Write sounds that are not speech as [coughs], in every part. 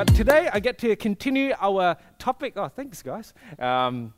But today I get to continue our topic. Oh, thanks, guys. Um,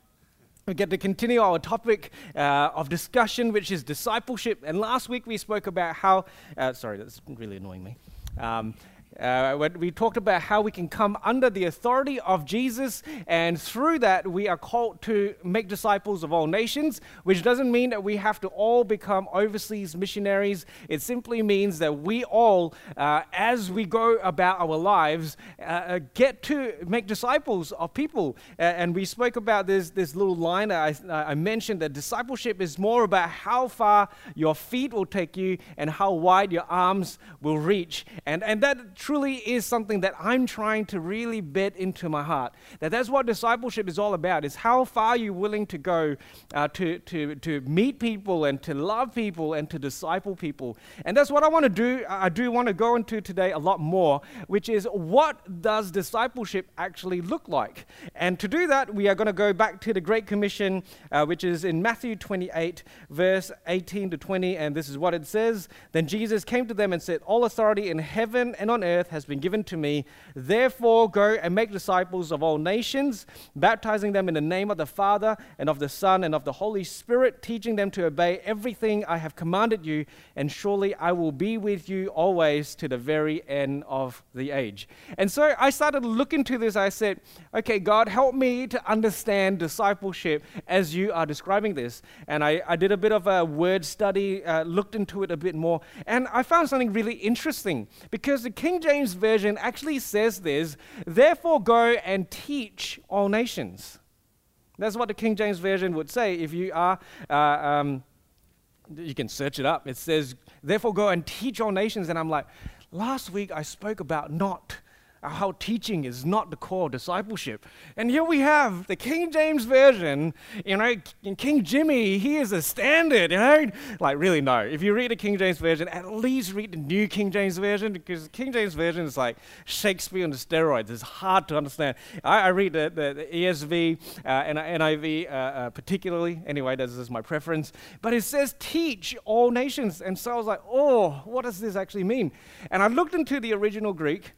we get to continue our topic uh, of discussion, which is discipleship. And last week we spoke about how, uh, sorry, that's really annoying me. Um, uh, we talked about how we can come under the authority of Jesus, and through that, we are called to make disciples of all nations, which doesn't mean that we have to all become overseas missionaries. It simply means that we all, uh, as we go about our lives, uh, uh get to make disciples of people. and we spoke about this, this little line I, I mentioned that discipleship is more about how far your feet will take you and how wide your arms will reach. And, and that truly is something that I'm trying to really bed into my heart. That that's what discipleship is all about, is how far you're willing to go uh, to, to, to meet people and to love people and to disciple people. And that's what I want to do. I do want to go into today a lot more, which is what does discipleship actually look like? And to do that, we are going to go back to the Great Commission, uh, which is in Matthew 28, verse 18 to 20. And this is what it says Then Jesus came to them and said, All authority in heaven and on earth earth has been given to me. Therefore, go and make disciples of all nations, baptizing them in the name of the Father and of the Son and of the Holy Spirit, teaching them to obey everything I have commanded you. And surely I will be with you always to the very end of the age. And so I started looking to this. I said, okay, God, help me to understand discipleship as you are describing this. And I, I did a bit of a word study, uh, looked into it a bit more, and I found something really interesting because the King James Version actually says this therefore go and teach all nations. That's what the King James Version would say if you are. Uh, um, you can search it up. It says, therefore go and teach all nations. And I'm like, last week I spoke about not how teaching is not the core of discipleship. And here we have the King James Version, you know, King Jimmy, he is a standard, you know. Like, really, no. If you read the King James Version, at least read the New King James Version because the King James Version is like Shakespeare on the steroids. It's hard to understand. I, I read the, the, the ESV uh, and NIV uh, uh, particularly. Anyway, this is my preference. But it says teach all nations. And so I was like, oh, what does this actually mean? And I looked into the original Greek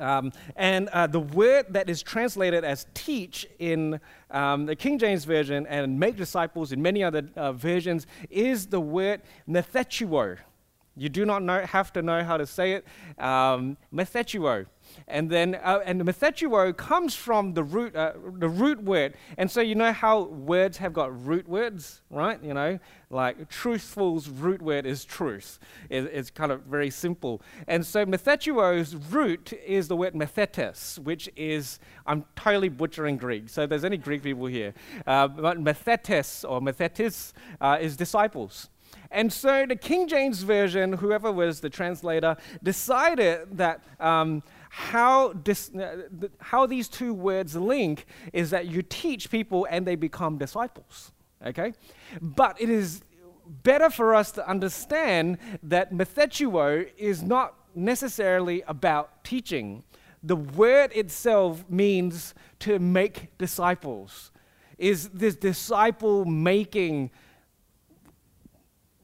um, and uh, the word that is translated as teach in um, the King James Version and make disciples in many other uh, versions is the word methechuo. You do not know, have to know how to say it. Um, methechuo. And then, uh, and methechuo comes from the root, uh, the root word. And so you know how words have got root words, right? You know, like truthful's root word is truth. It, it's kind of very simple. And so methechuo's root is the word methetes, which is, I'm totally butchering Greek. So there's any Greek people here. Uh, but methetes or methetis uh, is disciples. And so the King James Version, whoever was the translator, decided that um, how, dis, uh, how these two words link is that you teach people and they become disciples. Okay? But it is better for us to understand that methechuo is not necessarily about teaching. The word itself means to make disciples, is this disciple making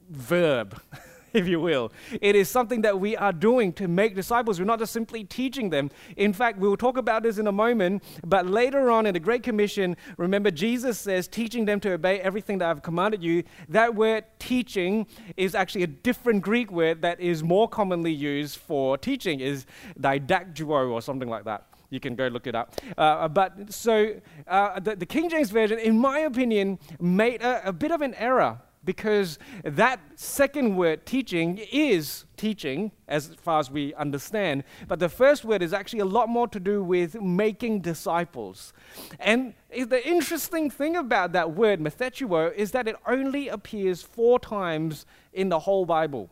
verb. [laughs] [laughs] if you will. It is something that we are doing to make disciples. We're not just simply teaching them. In fact, we will talk about this in a moment, but later on in the Great Commission, remember Jesus says, teaching them to obey everything that I've commanded you. That word teaching is actually a different Greek word that is more commonly used for teaching, is didactuo or something like that. You can go look it up. Uh, but so uh, the, the, King James Version, in my opinion, made a, a bit of an error because that second word, teaching, is teaching as far as we understand. But the first word is actually a lot more to do with making disciples. And the interesting thing about that word, methechuo, is that it only appears four times in the whole Bible.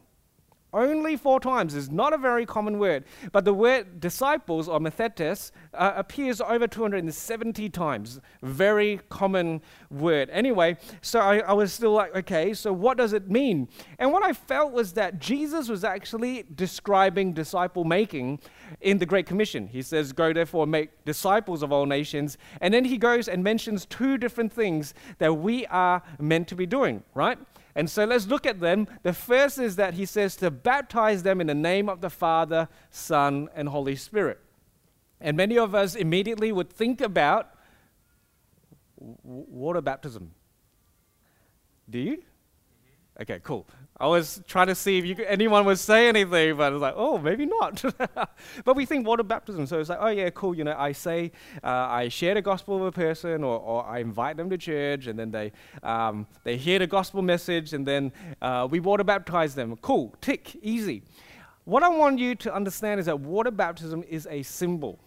Only four times is not a very common word, but the word disciples or methetes uh, appears over 270 times. Very common word. Anyway, so I, I was still like, okay, so what does it mean? And what I felt was that Jesus was actually describing disciple making in the Great Commission. He says, Go therefore make disciples of all nations. And then he goes and mentions two different things that we are meant to be doing, right? And so let's look at them. The first is that he says to baptize them in the name of the Father, Son, and Holy Spirit. And many of us immediately would think about water baptism. Do you? Mm-hmm. Okay, cool. I was trying to see if you anyone would say anything, but I was like, oh, maybe not. [laughs] but we think water baptism, so it's like, oh yeah, cool. You know, I say, uh, I share the gospel with a person, or, or I invite them to church, and then they um, they hear the gospel message, and then uh, we water baptize them. Cool, tick, easy. What I want you to understand is that water baptism is a symbol.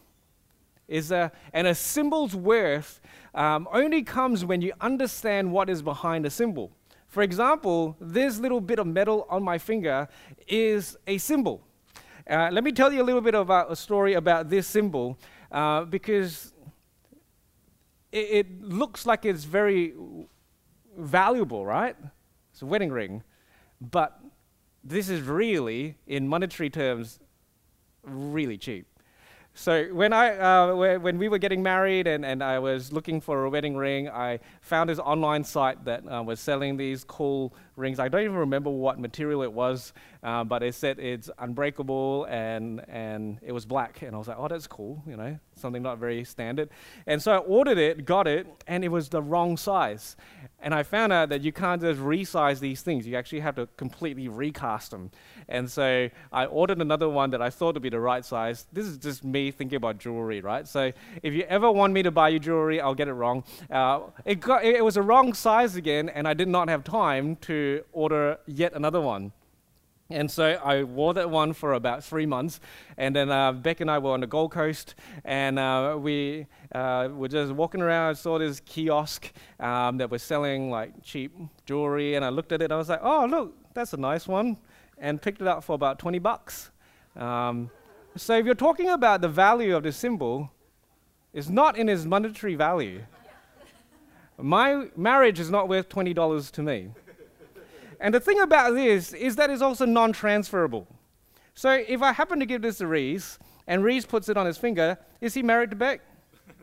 Is a, and a symbol's worth um, only comes when you understand what is behind a symbol. For example, this little bit of metal on my finger is a symbol. Uh, let me tell you a little bit about a story about this symbol uh, because it, it, looks like it's very valuable, right? It's a wedding ring. But this is really, in monetary terms, really cheap. So when I uh, when we were getting married and, and I was looking for a wedding ring, I found this online site that uh, was selling these cool rings. I don't even remember what material it was, uh, but it said it's unbreakable and and it was black. And I was like, oh, that's cool, you know, something not very standard. And so I ordered it, got it, and it was the wrong size. And I found out that you can't just resize these things. You actually have to completely recast them. And so I ordered another one that I thought would be the right size. This is just me thinking about jewelry, right? So if you ever want me to buy you jewelry, I'll get it wrong. Uh, it, got, it was a wrong size again, and I did not have time to order yet another one. And so I wore that one for about three months. And then uh, Beck and I were on the Gold Coast, and uh, we uh, were just walking around. I saw this kiosk um, that was selling like cheap jewelry, and I looked at it. I was like, oh, look, that's a nice one, and picked it up for about 20 bucks. Um, so if you're talking about the value of the symbol, it's not in its monetary value. My marriage is not worth $20 to me. And the thing about this is that it's also non transferable. So if I happen to give this to Reese, and Reese puts it on his finger, is he married to Beck?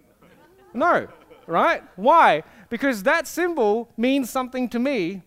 [laughs] no, right? Why? Because that symbol means something to me,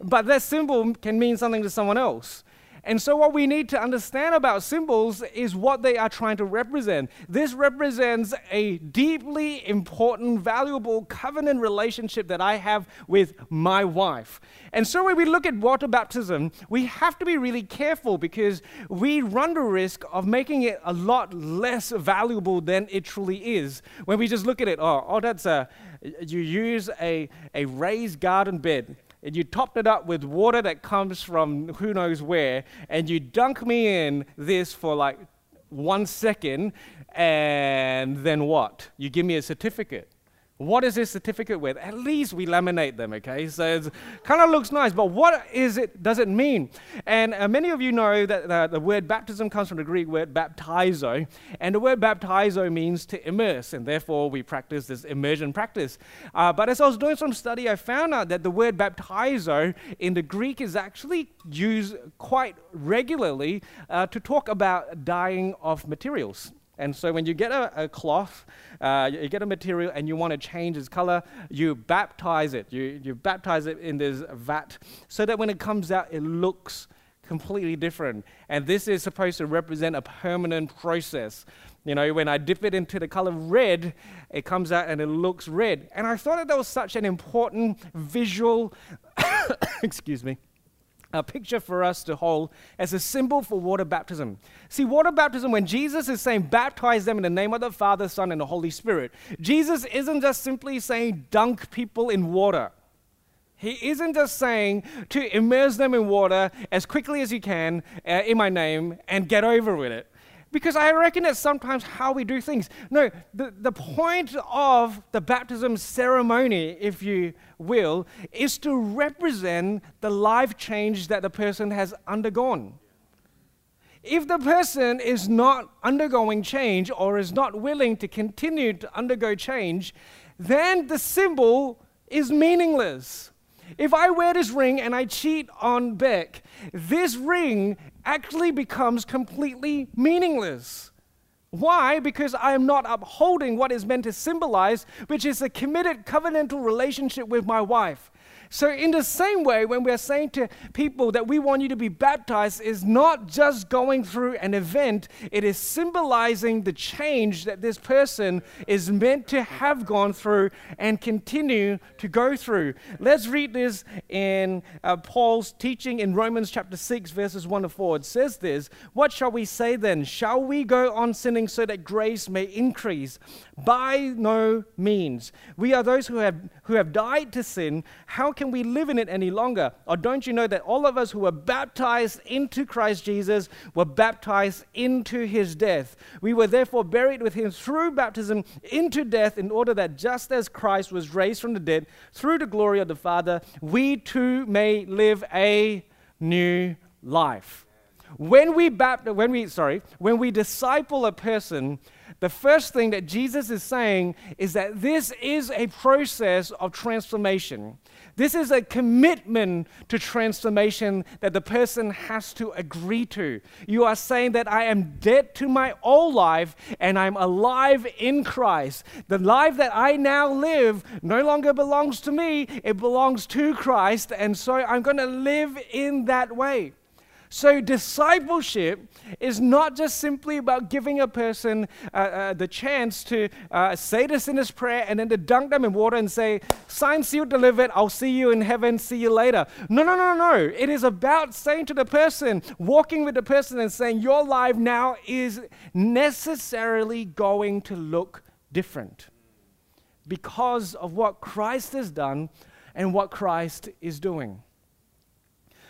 but that symbol can mean something to someone else. And so, what we need to understand about symbols is what they are trying to represent. This represents a deeply important, valuable covenant relationship that I have with my wife. And so, when we look at water baptism, we have to be really careful because we run the risk of making it a lot less valuable than it truly is. When we just look at it, oh, oh that's a, you use a, a raised garden bed and you topped it up with water that comes from who knows where, and you dunk me in this for like one second, and then what? You give me a certificate. What is this certificate with? At least we laminate them, okay? So it kind of looks nice, but what is it, does it mean? And uh, many of you know that uh, the word baptism comes from the Greek word baptizo, and the word baptizo means to immerse, and therefore we practice this immersion practice. Uh, but as I was doing some study, I found out that the word baptizo in the Greek is actually used quite regularly uh, to talk about dyeing of materials. And so when you get a, a cloth, uh, you get a material and you want to change its color, you baptize it. You, you baptize it in this vat so that when it comes out, it looks completely different. And this is supposed to represent a permanent process. You know, when I dip it into the color red, it comes out and it looks red. And I thought that that was such an important visual, [coughs] excuse me, a picture for us to hold as a symbol for water baptism. See, water baptism, when Jesus is saying baptize them in the name of the Father, Son, and the Holy Spirit, Jesus isn't just simply saying dunk people in water. He isn't just saying to immerse them in water as quickly as you can uh, in my name and get over with it. Because I reckon that's sometimes how we do things. No, the, the point of the baptism ceremony, if you will, is to represent the life change that the person has undergone. If the person is not undergoing change or is not willing to continue to undergo change, then the symbol is meaningless. If I wear this ring and I cheat on Beck, this ring actually becomes completely meaningless. Why? Because I am not upholding what is meant to symbolize, which is a committed covenantal relationship with my wife. So, in the same way, when we're saying to people that we want you to be baptized, is not just going through an event, it is symbolizing the change that this person is meant to have gone through and continue to go through. Let's read this in uh, Paul's teaching in Romans chapter 6, verses 1 to 4. It says this What shall we say then? Shall we go on sinning so that grace may increase? By no means. We are those who have, who have died to sin. How can we live in it any longer? Or don't you know that all of us who were baptized into Christ Jesus were baptized into his death? We were therefore buried with him through baptism into death, in order that just as Christ was raised from the dead through the glory of the Father, we too may live a new life. When we baptize, when we sorry, when we disciple a person, the first thing that Jesus is saying is that this is a process of transformation. This is a commitment to transformation that the person has to agree to. You are saying that I am dead to my old life and I'm alive in Christ. The life that I now live no longer belongs to me, it belongs to Christ. And so I'm going to live in that way. So, discipleship is not just simply about giving a person uh, uh, the chance to uh, say the sinner's prayer and then to dunk them in water and say, Sign, sealed, delivered, I'll see you in heaven, see you later. No, no, no, no. It is about saying to the person, walking with the person and saying, Your life now is necessarily going to look different because of what Christ has done and what Christ is doing.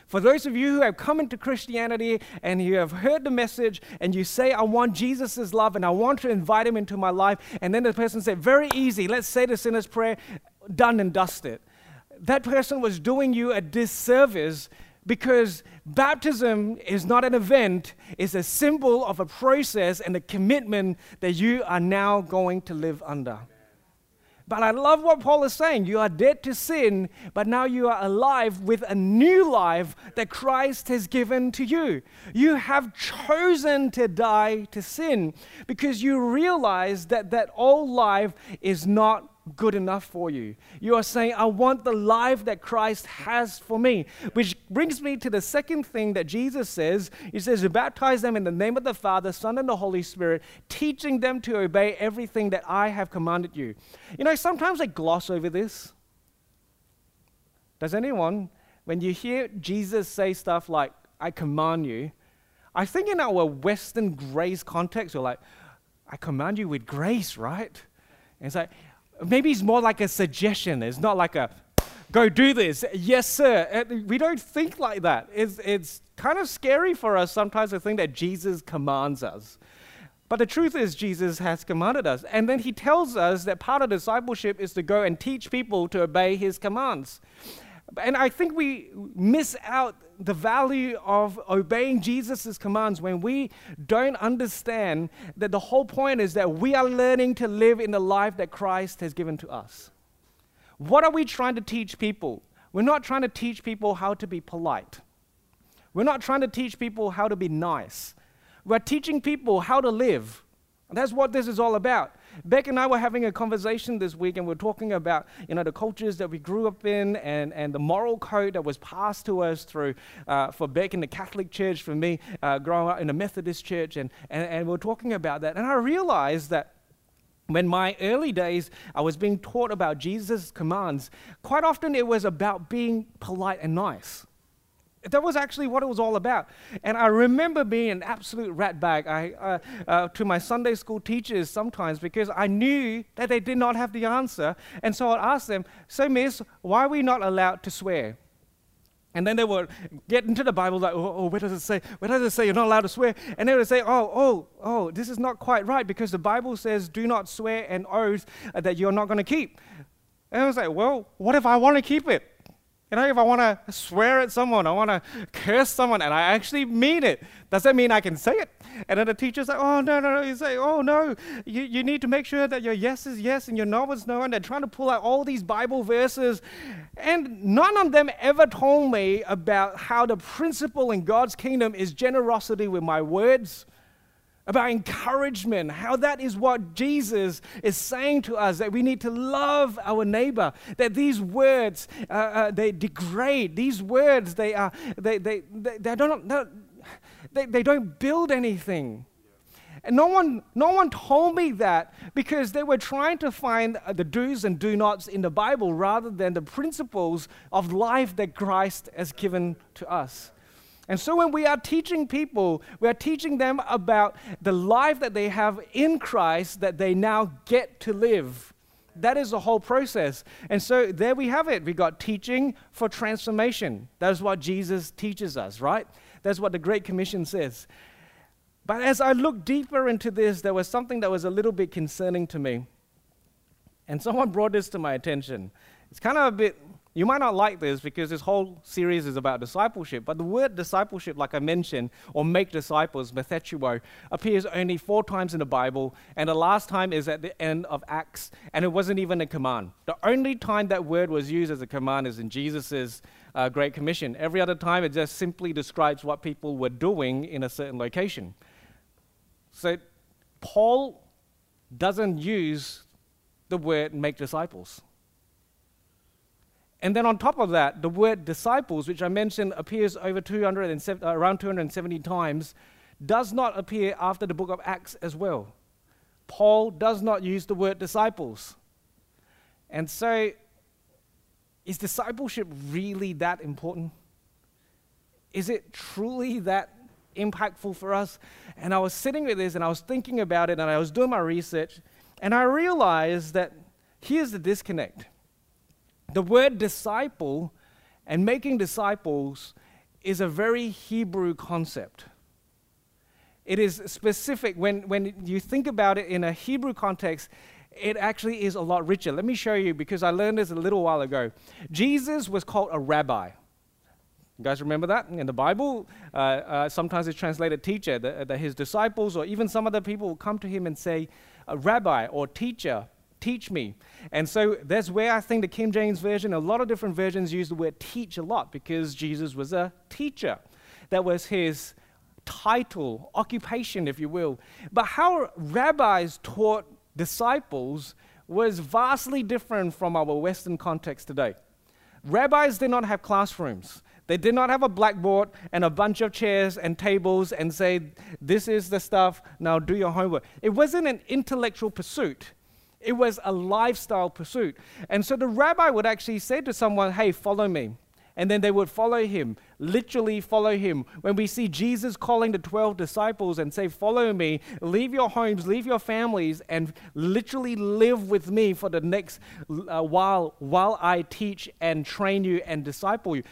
For those of you who have come into Christianity and you have heard the message and you say, I want Jesus' love and I want to invite him into my life, and then the person said, Very easy, let's say the sinner's prayer, done and dusted. That person was doing you a disservice because baptism is not an event, it's a symbol of a process and a commitment that you are now going to live under. But I love what Paul is saying. You are dead to sin, but now you are alive with a new life that Christ has given to you. You have chosen to die to sin because you realize that that old life is not good enough for you. You are saying, I want the life that Christ has for me. Which brings me to the second thing that Jesus says. He says, You baptize them in the name of the Father, Son, and the Holy Spirit, teaching them to obey everything that I have commanded you. You know, sometimes I gloss over this. Does anyone, when you hear Jesus say stuff like, I command you, I think in our Western grace context, we're like, I command you with grace, right? And it's like, maybe it's more like a suggestion. It's not like a go do this. Yes, sir. We don't think like that. It's, it's kind of scary for us sometimes to think that Jesus commands us. But the truth is, Jesus has commanded us. And then he tells us that part of discipleship is to go and teach people to obey his commands. And I think we miss out the value of obeying Jesus' commands when we don't understand that the whole point is that we are learning to live in the life that Christ has given to us. What are we trying to teach people? We're not trying to teach people how to be polite. We're not trying to teach people how to be nice. We're teaching people how to live. That's what this is all about. Beck and I were having a conversation this week, and we are talking about you know the cultures that we grew up in, and, and the moral code that was passed to us through uh, for Beck in the Catholic Church, for me uh, growing up in the Methodist Church, and, and and we we're talking about that, and I realized that. When my early days, I was being taught about Jesus' commands. Quite often, it was about being polite and nice. That was actually what it was all about. And I remember being an absolute rat bag I, uh, uh, to my Sunday school teachers sometimes because I knew that they did not have the answer. And so I'd ask them, So, miss, why are we not allowed to swear? And then they would get into the Bible like, oh, oh, where does it say? Where does it say you're not allowed to swear? And they would say, oh, oh, oh, this is not quite right because the Bible says do not swear an oath that you're not going to keep. And I was like, well, what if I want to keep it? You know, if I want to swear at someone, I want to curse someone, and I actually mean it, does that mean I can say it? And then the teacher's like, oh, no, no, no. You say, oh, no, you, you need to make sure that your yes is yes and your no is no. And they're trying to pull out all these Bible verses. And none of them ever told me about how the principle in God's kingdom is generosity with my words. About encouragement, how that is what Jesus is saying to us that we need to love our neighbor, that these words uh, uh, they degrade, these words they are they they they, they don't they, they don't build anything. And no one, no one told me that because they were trying to find the do's and do nots in the Bible rather than the principles of life that Christ has given to us. And so when we are teaching people, we are teaching them about the life that they have in Christ that they now get to live. That is the whole process. And so there we have it. We got teaching for transformation. That is what Jesus teaches us, right? That's what the Great Commission says. But as I looked deeper into this, there was something that was a little bit concerning to me. And someone brought this to my attention. It's kind of a bit you might not like this because this whole series is about discipleship, but the word discipleship, like I mentioned, or make disciples, metheteuo, appears only four times in the Bible, and the last time is at the end of Acts, and it wasn't even a command. The only time that word was used as a command is in Jesus' uh, Great Commission. Every other time, it just simply describes what people were doing in a certain location. So, Paul doesn't use the word make disciples. And then on top of that, the word disciples, which I mentioned appears over 207, uh, around 270 times, does not appear after the book of Acts as well. Paul does not use the word disciples. And so, is discipleship really that important? Is it truly that impactful for us? And I was sitting with this and I was thinking about it and I was doing my research and I realized that here's the disconnect the word disciple and making disciples is a very Hebrew concept. It is specific. When, when you think about it in a Hebrew context, it actually is a lot richer. Let me show you because I learned this a little while ago. Jesus was called a rabbi. You guys remember that in the Bible? Uh, uh, sometimes it's translated teacher, that, his disciples or even some other people will come to him and say, a Rabbi or teacher teach me. And so that's where I think the King James Version, a lot of different versions use the word teach a lot because Jesus was a teacher. That was his title, occupation, if you will. But how rabbis taught disciples was vastly different from our Western context today. Rabbis did not have classrooms. They did not have a blackboard and a bunch of chairs and tables and say, This is the stuff, now do your homework. It wasn't an intellectual pursuit, it was a lifestyle pursuit. And so the rabbi would actually say to someone, Hey, follow me. And then they would follow him, literally follow him. When we see Jesus calling the 12 disciples and say, Follow me, leave your homes, leave your families, and literally live with me for the next uh, while while I teach and train you and disciple you.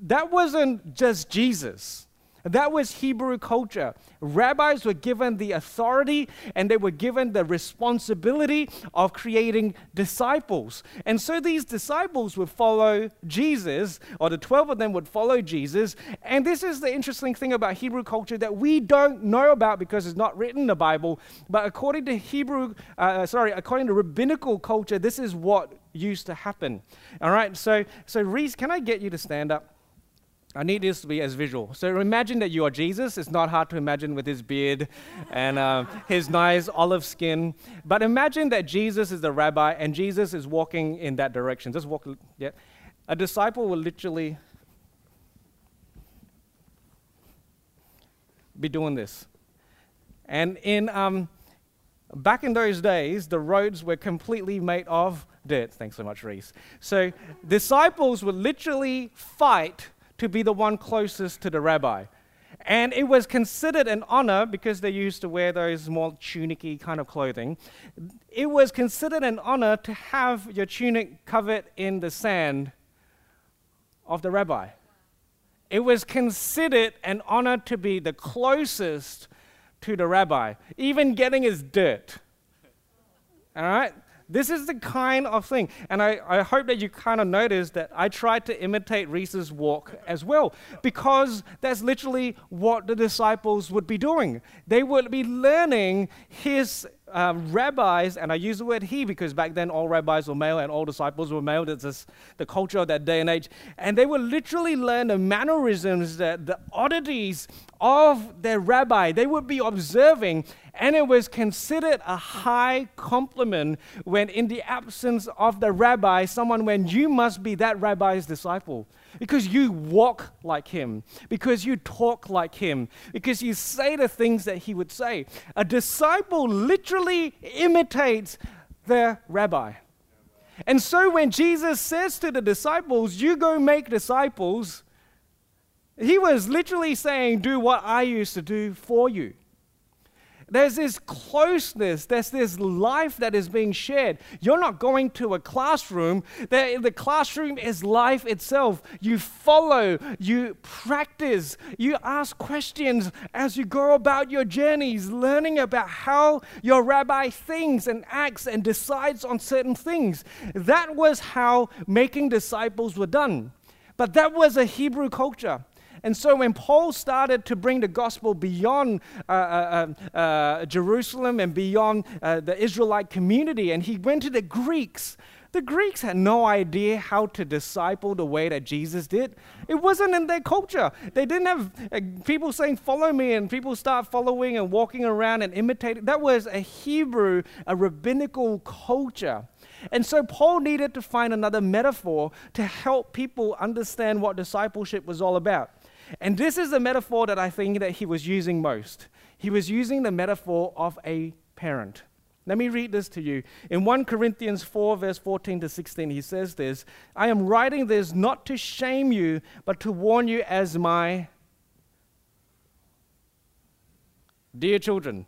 That wasn't just Jesus. That was Hebrew culture. Rabbis were given the authority and they were given the responsibility of creating disciples. And so these disciples would follow Jesus, or the 12 of them would follow Jesus. And this is the interesting thing about Hebrew culture that we don't know about because it's not written in the Bible. But according to Hebrew, uh, sorry, according to rabbinical culture, this is what used to happen. All right, so, so Reese, can I get you to stand up? I need this to be as visual. So imagine that you are Jesus. It's not hard to imagine with his beard and uh, his nice olive skin. But imagine that Jesus is the rabbi and Jesus is walking in that direction. Just walk. Yeah. A disciple will literally be doing this. And in um, back in those days, the roads were completely made of dirt. Thanks so much, Reese. So disciples would literally fight to be the one closest to the rabbi. And it was considered an honor because they used to wear those more tunicky kind of clothing. It was considered an honor to have your tunic covered in the sand of the rabbi. It was considered an honor to be the closest to the rabbi, even getting his dirt. All right? This is the kind of thing. And I, I hope that you kind of noticed that I tried to imitate Reese's walk as well, because that's literally what the disciples would be doing. They would be learning his um, rabbis, and I use the word he because back then all rabbis were male and all disciples were male. That's just the culture of that day and age. And they would literally learn the mannerisms, the, the oddities of their rabbi. They would be observing And it was considered a high compliment when, in the absence of the rabbi, someone went, You must be that rabbi's disciple because you walk like him, because you talk like him, because you say the things that he would say. A disciple literally imitates the rabbi. And so when Jesus says to the disciples, You go make disciples, he was literally saying, Do what I used to do for you. There's this closeness, there's this life that is being shared. You're not going to a classroom, the, classroom is life itself. You follow, you practice, you ask questions as you go about your journeys, learning about how your rabbi thinks and acts and decides on certain things. That was how making disciples were done. But that was a Hebrew culture. And so when Paul started to bring the gospel beyond uh, uh, uh, uh Jerusalem and beyond uh, the Israelite community, and he went to the Greeks, the Greeks had no idea how to disciple the way that Jesus did. It wasn't in their culture. They didn't have uh, people saying, Follow me, and people start following and walking around and imitating. That was a Hebrew, a rabbinical culture. And so Paul needed to find another metaphor to help people understand what discipleship was all about. And this is the metaphor that I think that he was using most. He was using the metaphor of a parent. Let me read this to you. In 1 Corinthians 4, verse 14 to 16, he says this I am writing this not to shame you, but to warn you as my dear children.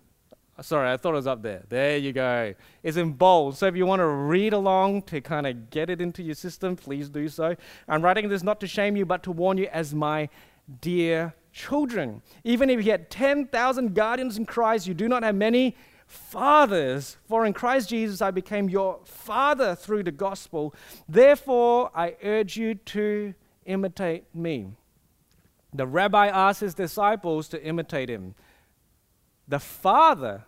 Sorry, I thought it was up there. There you go. It's in bold. So if you want to read along to kind of get it into your system, please do so. I'm writing this not to shame you, but to warn you as my dear children. Even if you had 10,000 guardians in Christ, you do not have many fathers. For in Christ Jesus I became your father through the gospel. Therefore, I urge you to imitate me. The rabbi asked his disciples to imitate him. The father,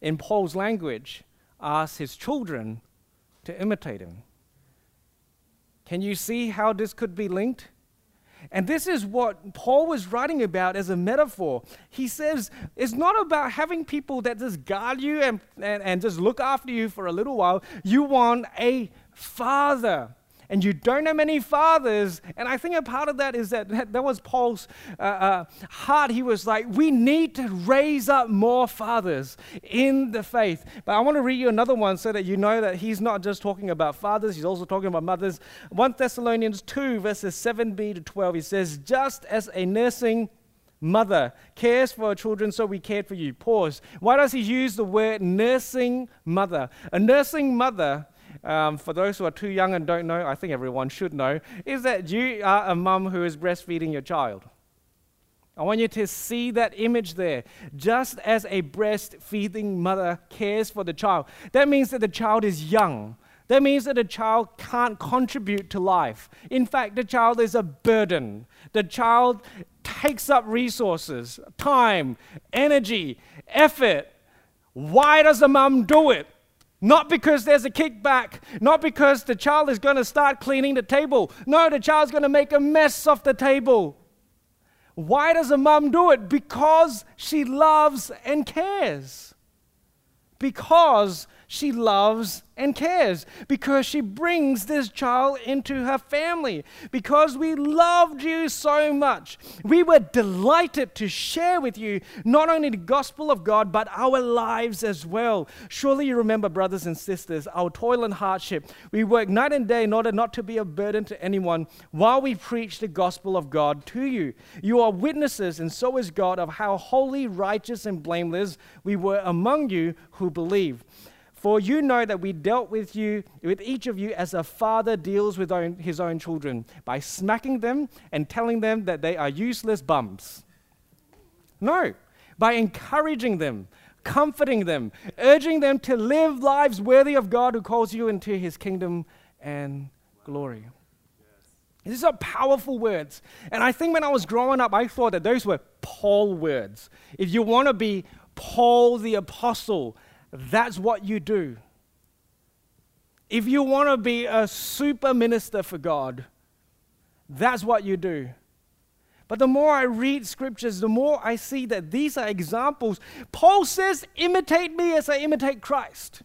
in Paul's language, asked his children to imitate him. Can you see how this could be linked? And this is what Paul was writing about as a metaphor. He says it's not about having people that just guard you and, and, and just look after you for a little while. You want a father and you don't have many fathers. And I think a part of that is that that was Paul's uh, uh, heart. He was like, we need to raise up more fathers in the faith. But I want to read you another one so that you know that he's not just talking about fathers, he's also talking about mothers. 1 Thessalonians 2, verses 7b to 12, he says, just as a nursing mother cares for her children, so we cared for you. Pause. Why does he use the word nursing mother? A nursing mother um, for those who are too young and don't know, I think everyone should know, is that you are a mum who is breastfeeding your child. I want you to see that image there. Just as a breastfeeding mother cares for the child, that means that the child is young. That means that the child can't contribute to life. In fact, the child is a burden. The child takes up resources, time, energy, effort. Why does the mum do it? Not because there's a kickback, not because the child is going to start cleaning the table. No, the child's going to make a mess of the table. Why does a mom do it? Because she loves and cares. Because she loves and cares because she brings this child into her family. Because we loved you so much, we were delighted to share with you not only the gospel of God, but our lives as well. Surely you remember, brothers and sisters, our toil and hardship. We work night and day in order not to be a burden to anyone while we preach the gospel of God to you. You are witnesses, and so is God, of how holy, righteous, and blameless we were among you who believe. For you know that we dealt with you, with each of you, as a father deals with own, his own children, by smacking them and telling them that they are useless bums. No, by encouraging them, comforting them, urging them to live lives worthy of God who calls you into his kingdom and glory. These are powerful words. And I think when I was growing up, I thought that those were Paul words. If you want to be Paul the Apostle, that's what you do. If you want to be a super minister for God, that's what you do. But the more I read scriptures, the more I see that these are examples. Paul says, imitate me as I imitate Christ.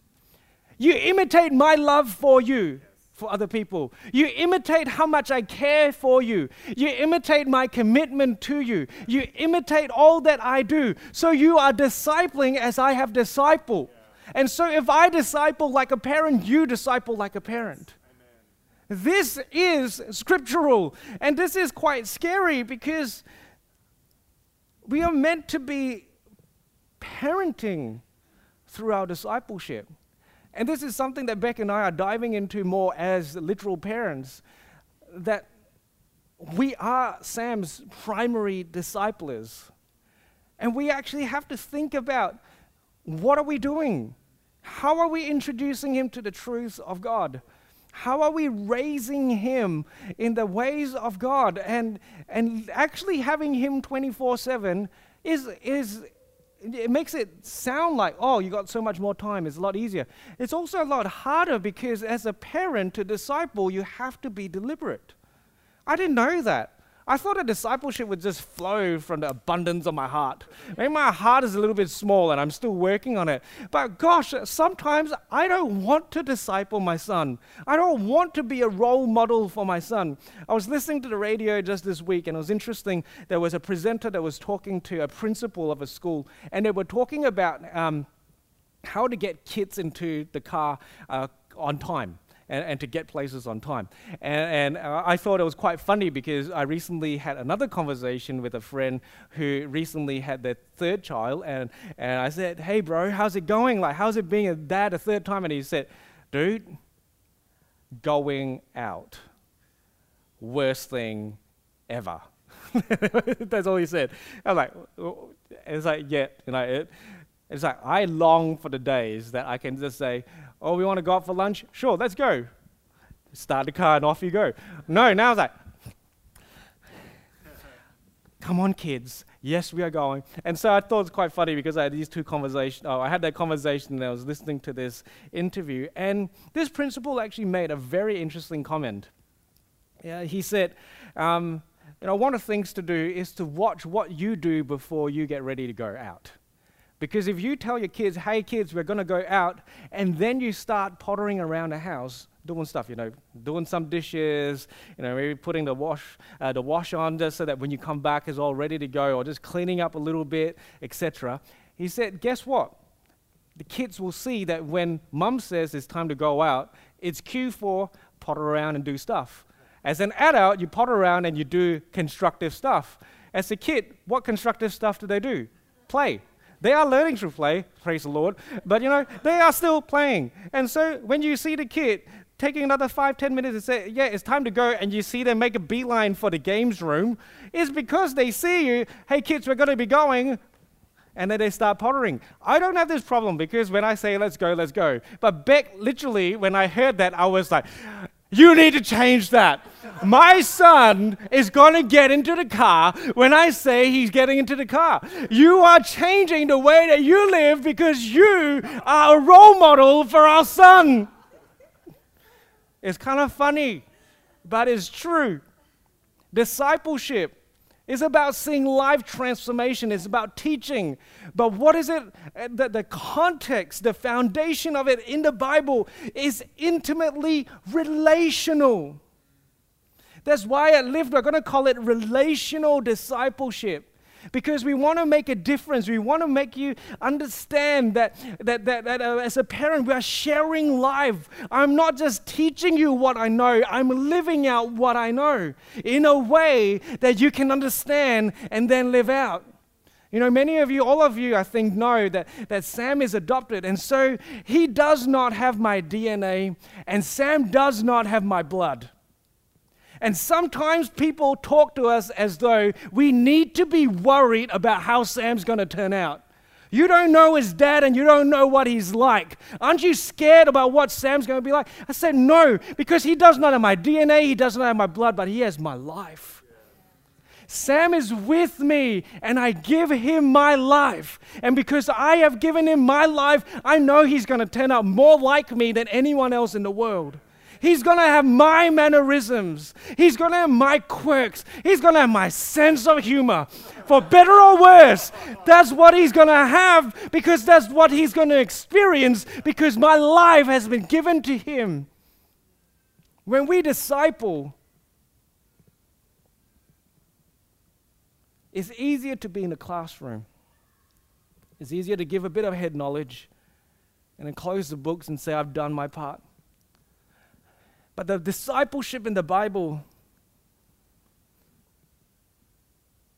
You imitate my love for you, for other people. You imitate how much I care for you. You imitate my commitment to you. You imitate all that I do. So you are discipling as I have discipled. And so if I disciple like a parent, you disciple like a parent. This is scriptural. And this is quite scary because we are meant to be parenting through our discipleship. And this is something that Beck and I are diving into more as literal parents that we are Sam's primary disciplers. And we actually have to think about what are we doing? How are we introducing him to the truths of God? How are we raising him in the ways of God? And, and actually having him 24 7 is, is, it makes it sound like, oh, you got so much more time, it's a lot easier. It's also a lot harder because as a parent to disciple, you have to be deliberate. I didn't know that. I thought a discipleship would just flow from the abundance of my heart. Maybe my heart is a little bit small and I'm still working on it. But gosh, sometimes I don't want to disciple my son. I don't want to be a role model for my son. I was listening to the radio just this week and it was interesting. There was a presenter that was talking to a principal of a school and they were talking about um, how to get kids into the car uh, on time and, and to get places on time. And, and uh, I thought it was quite funny because I recently had another conversation with a friend who recently had their third child, and, and I said, Hey, bro, how's it going? Like, how's it being a dad a third time? And he said, Dude, going out. Worst thing ever. [laughs] That's all he said. I was like, it's like, yeah, you know, it, it's like I long for the days that I can just say, Oh, we want to go out for lunch? Sure, let's go. Start the car and off you go. No, now it's like, come on, kids. Yes, we are going. And so I thought it was quite funny because I had these two conversations. Oh, I had that conversation and I was listening to this interview. And this principal actually made a very interesting comment. Yeah, he said, um, you know, one of the things to do is to watch what you do before you get ready to go out. Because if you tell your kids, hey, kids, we're going to go out, and then you start pottering around the house, doing stuff, you know, doing some dishes, you know, maybe putting the wash, uh, the wash on just so that when you come back is all ready to go, or just cleaning up a little bit, etc. He said, guess what? The kids will see that when mum says it's time to go out, it's cue for potter around and do stuff. As an adult, you potter around and you do constructive stuff. As a kid, what constructive stuff do they do? Play. They are learning through play, praise the Lord, but you know, they are still playing. And so when you see the kid taking another five, ten minutes and say, yeah, it's time to go, and you see them make a beeline for the games room, is because they see you, hey kids, we're going to be going, and then they start pottering. I don't have this problem because when I say let's go, let's go. But Beck, literally, when I heard that, I was like, you need to change that. My son is going to get into the car when I say he's getting into the car. You are changing the way that you live because you are a role model for our son. It's kind of funny, but it's true. Discipleship is about seeing life transformation, it's about teaching. But what is it? Eh, that the context, the foundation of it in the Bible is intimately relational. That's why at Lift, we're going to call it relational discipleship because we want to make a difference. We want to make you understand that, that, that, that uh, as a parent, we are sharing life. I'm not just teaching you what I know, I'm living out what I know in a way that you can understand and then live out. You know, many of you, all of you, I think, know that, that Sam is adopted. And so he does not have my DNA, and Sam does not have my blood. And sometimes people talk to us as though we need to be worried about how Sam's going to turn out. You don't know his dad and you don't know what he's like. Aren't you scared about what Sam's going to be like? I said, No, because he does not have my DNA, he doesn't have my blood, but he has my life. Sam is with me and I give him my life. And because I have given him my life, I know he's going to turn out more like me than anyone else in the world. He's going to have my mannerisms. He's going to have my quirks. He's going to have my sense of humor. For better or worse, that's what he's going to have because that's what he's going to experience because my life has been given to him. When we disciple, it's easier to be in a classroom. It's easier to give a bit of head knowledge and then close the books and say, I've done my part. But the discipleship in the Bible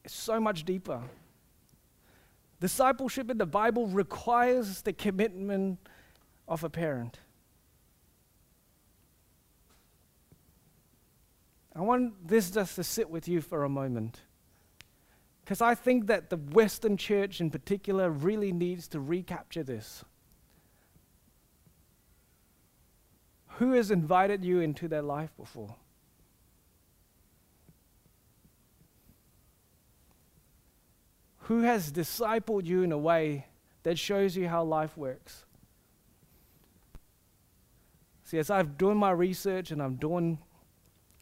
is so much deeper. Discipleship in the Bible requires the commitment of a parent. I want this just to sit with you for a moment. Because I think that the Western church in particular really needs to recapture this. Who has invited you into their life before? Who has discipled you in a way that shows you how life works? See, as I've done my research and I'm doing,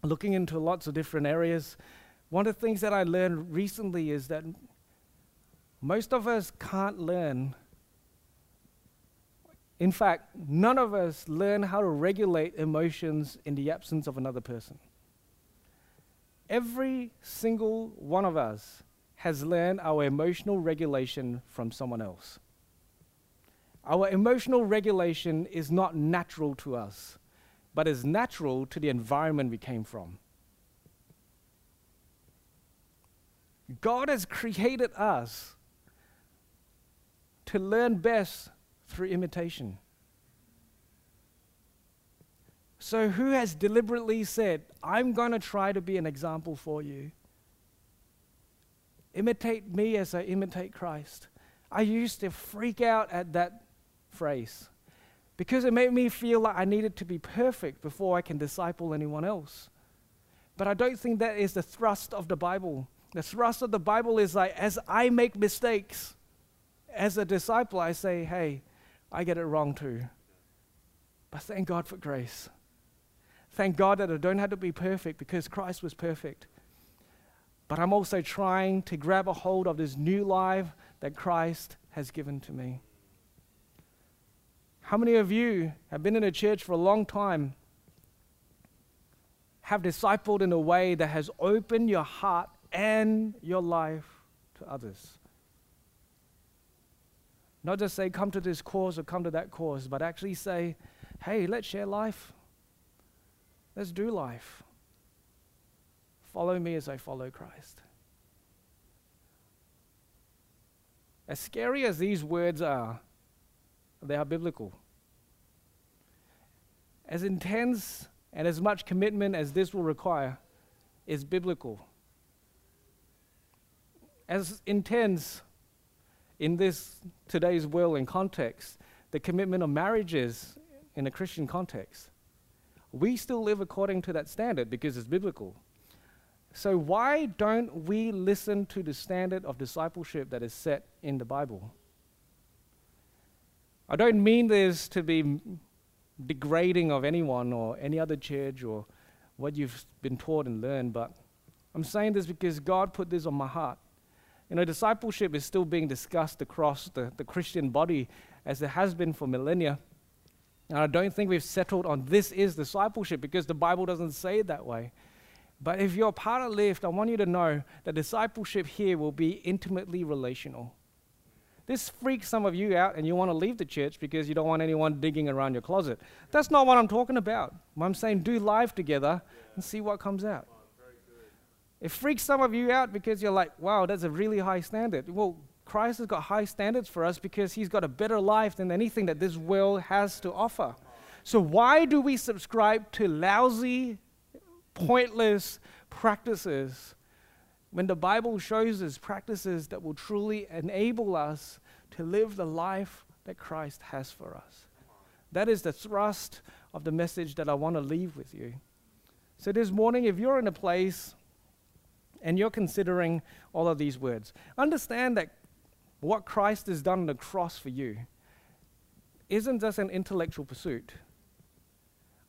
looking into lots of different areas, one of the things that I learned recently is that most of us can't learn in fact, none of us learn how to regulate emotions in the absence of another person. Every single one of us has learned our emotional regulation from someone else. Our emotional regulation is not natural to us, but is natural to the environment we came from. God has created us to learn best through imitation. So, who has deliberately said, I'm going to try to be an example for you? Imitate me as I imitate Christ. I used to freak out at that phrase because it made me feel like I needed to be perfect before I can disciple anyone else. But I don't think that is the thrust of the Bible. The thrust of the Bible is like, as I make mistakes, as a disciple, I say, hey, I get it wrong too. But thank God for grace. Thank God that I don't have to be perfect because Christ was perfect. But I'm also trying to grab a hold of this new life that Christ has given to me. How many of you have been in a church for a long time, have discipled in a way that has opened your heart and your life to others? Not just say, come to this cause or come to that cause, but actually say, hey, let's share life. Let's do life. Follow me as I follow Christ. As scary as these words are, they are biblical. As intense and as much commitment as this will require is biblical. As intense in this today's world and context, the commitment of marriages in a Christian context. We still live according to that standard because it's biblical. So, why don't we listen to the standard of discipleship that is set in the Bible? I don't mean this to be degrading of anyone or any other church or what you've been taught and learned, but I'm saying this because God put this on my heart. You know, discipleship is still being discussed across the, the Christian body as it has been for millennia. And I don't think we've settled on this is discipleship because the Bible doesn't say it that way. But if you're part of Lift, I want you to know that discipleship here will be intimately relational. This freaks some of you out and you want to leave the church because you don't want anyone digging around your closet. That's not what I'm talking about. I'm saying do life together and see what comes out. It freaks some of you out because you're like, wow, that's a really high standard. Well, Christ has got high standards for us because he's got a better life than anything that this world has to offer. So, why do we subscribe to lousy, pointless practices when the Bible shows us practices that will truly enable us to live the life that Christ has for us? That is the thrust of the message that I want to leave with you. So, this morning, if you're in a place and you're considering all of these words, understand that what Christ has done on the cross for you isn't just an intellectual pursuit.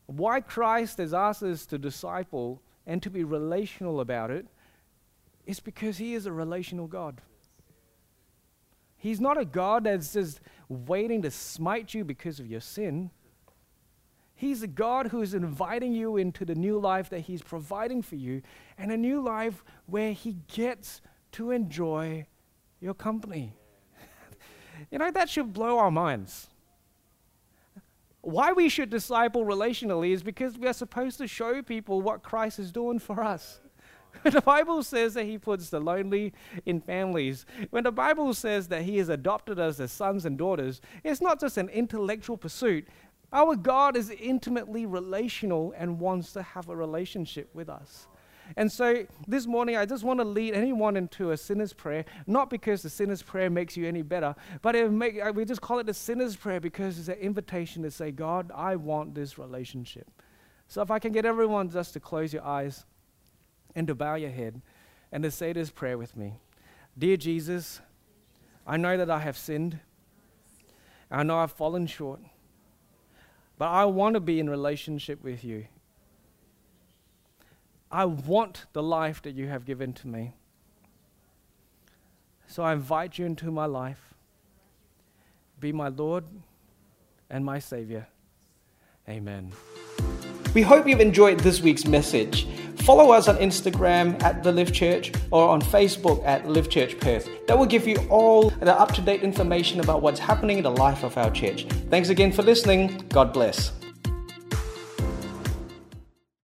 Why Christ has asked us to disciple and to be relational about it is because He is a relational God. He's not a God that's just waiting to smite you because of your sin. He's a God who is inviting you into the new life that He's providing for you, and a new life where He gets to enjoy your company. [laughs] you know, that should blow our minds. Why we should disciple relationally is because we are supposed to show people what Christ is doing for us. [laughs] The Bible says that He puts the lonely in families, when the Bible says that He has adopted us as sons and daughters, it's not just an intellectual pursuit. Our God is intimately relational and wants to have a relationship with us. And so this morning, I just want to lead anyone into a sinner's prayer, not because the sinner's prayer makes you any better, but make, uh, we just call it the sinner's prayer because it's an invitation to say, God, I want this relationship. So if I can get everyone just to close your eyes and to bow your head and to say this prayer with me Dear Jesus, I know that I have sinned. I know I've fallen short. But I want to be in relationship with you. I want the life that you have given to me. So I invite you into my life. Be my Lord and my Savior. Amen. We hope you've enjoyed this week's message. Follow us on Instagram at The Live Church or on Facebook at Live Church Perth. That will give you all the up to date information about what's happening in the life of our church. Thanks again for listening. God bless.